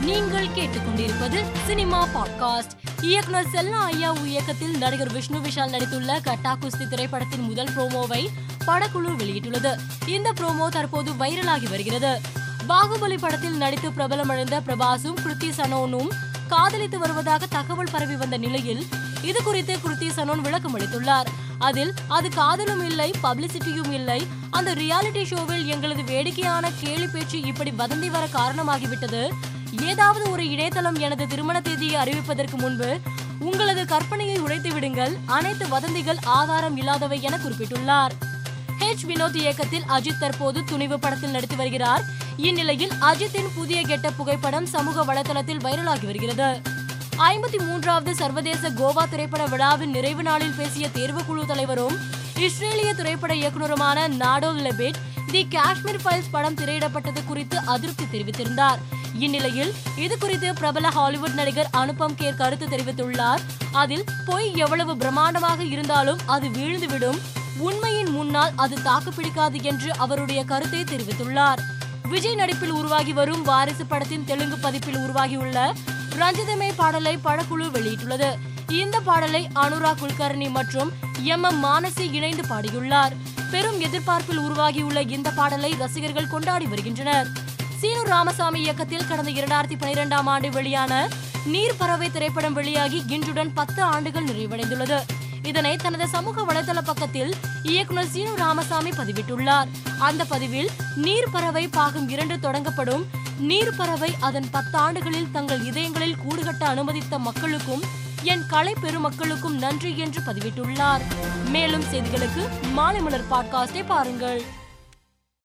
நீங்கள் கேட்டுக்கொண்டிருப்பது cinema podcast. இயக்குனர் செல்லா ஐயா இயக்கத்தில் நடிகர் விஷ்ணு விஷால் நடித்துள்ள கட்டா குஸ்தி திரைப்படத்தின் முதல் ப்ரோமோவை படக்குழு வெளியிட்டுள்ளது. இந்த ப்ரோமோ தற்போது வைரலாகி வருகிறது. பாகுபலி படத்தில் நடித்து பிரபலமடைந்த பிரபாசும் கிருத்தி சனோனும் காதலித்து வருவதாக தகவல் பரவி வந்த நிலையில் இது குறித்து கிருத்தி சனோன் விளக்கம் அளித்துள்ளார். அதில் அது காதலும் இல்லை பப்ளிசிட்டியும் இல்லை அந்த ரியாலிட்டி ஷோவில் எங்களது வேடிக்கையான கேலி பேச்சு இப்படி வதந்தி வர காரணமாகிவிட்டது ஏதாவது ஒரு இணையதளம் எனது திருமண தேதியை அறிவிப்பதற்கு முன்பு உங்களது கற்பனையை உடைத்து விடுங்கள். அனைத்து வதந்திகள் ஆதாரம் இல்லாதவை என குறிப்பிட்டுள்ளார். ஹெச் வினோத் இயக்கத்தில் அஜித் தற்போது துணிவு படத்தில் நடித்து வருகிறார். இந்நிலையில் அஜித்தின் புதிய கெட்ட புகைப்படம் சமூக வலைதளத்தில் வைரலாகி வருகிறது. ஐம்பத்தி மூன்றாவது சர்வதேச கோவா திரைப்பட விழாவின் நிறைவு நாளில் பேசிய தேர்வுக்குழு தலைவரும் இஸ்ரேலிய திரைப்பட இயக்குனருமான நாடோ லெபிட் தி காஷ்மீர் ஃபைல்ஸ் படம் திரையிடப்பட்டது குறித்து அதிருப்தி தெரிவித்திருந்தார். இந்நிலையில் இது குறித்து பிரபல ஹாலிவுட் நடிகர் அனுபம் கேர் கருத்து தெரிவித்துள்ளார். அதில் பொய் எவ்வளவு பிரம்மாண்டமாக இருந்தாலும் அது வீழ்ந்துவிடும். உண்மையின் முன்னால் அது தாக்குப்பிடிக்காது என்று அவருடைய கருத்தை தெரிவித்துள்ளார். விஜய் நடிப்பில் உருவாகி வரும் வாரிசு படத்தின் தெலுங்கு பதிப்பில் உருவாகியுள்ள ரஞ்சிதமே பாடலை படக்குழு வெளியிட்டுள்ளது. இந்த பாடலை அனுரா குல்கர்ணி மற்றும் எம் எம் மானசி இணைந்து பாடியுள்ளார். பெரும் எதிர்பார்ப்பில் உருவாகியுள்ள இந்த பாடலை ரசிகர்கள் கொண்டாடி வருகின்றனர். சீனு ராமசாமி இயக்கத்தில் கடந்த இரண்டாயிரத்தி பனிரெண்டாம் ஆண்டு வெளியான நீர் பறவை திரைப்படம் வெளியாகி இன்றுடன் பத்து ஆண்டுகள் நிறைவடைந்துள்ளது. இதனை தனது சமூக வலைதள பக்கத்தில் இயக்குனர் சீனு ராமசாமி பதிவிட்டுள்ளார். அந்த பதிவில் நீர் பறவை பாகம் இரண்டு தொடங்கப்படும். நீர் பறவை அதன் பத்தாண்டுகளில் தங்கள் இதயங்களில் கூடுகட்ட அனுமதித்த மக்களுக்கும் என் கலை பெருமக்களுக்கும் நன்றி என்று பதிவிட்டுள்ளார். மேலும் செய்திகளுக்கு மாலை மலர் பாட்காஸ்டை பாருங்கள்.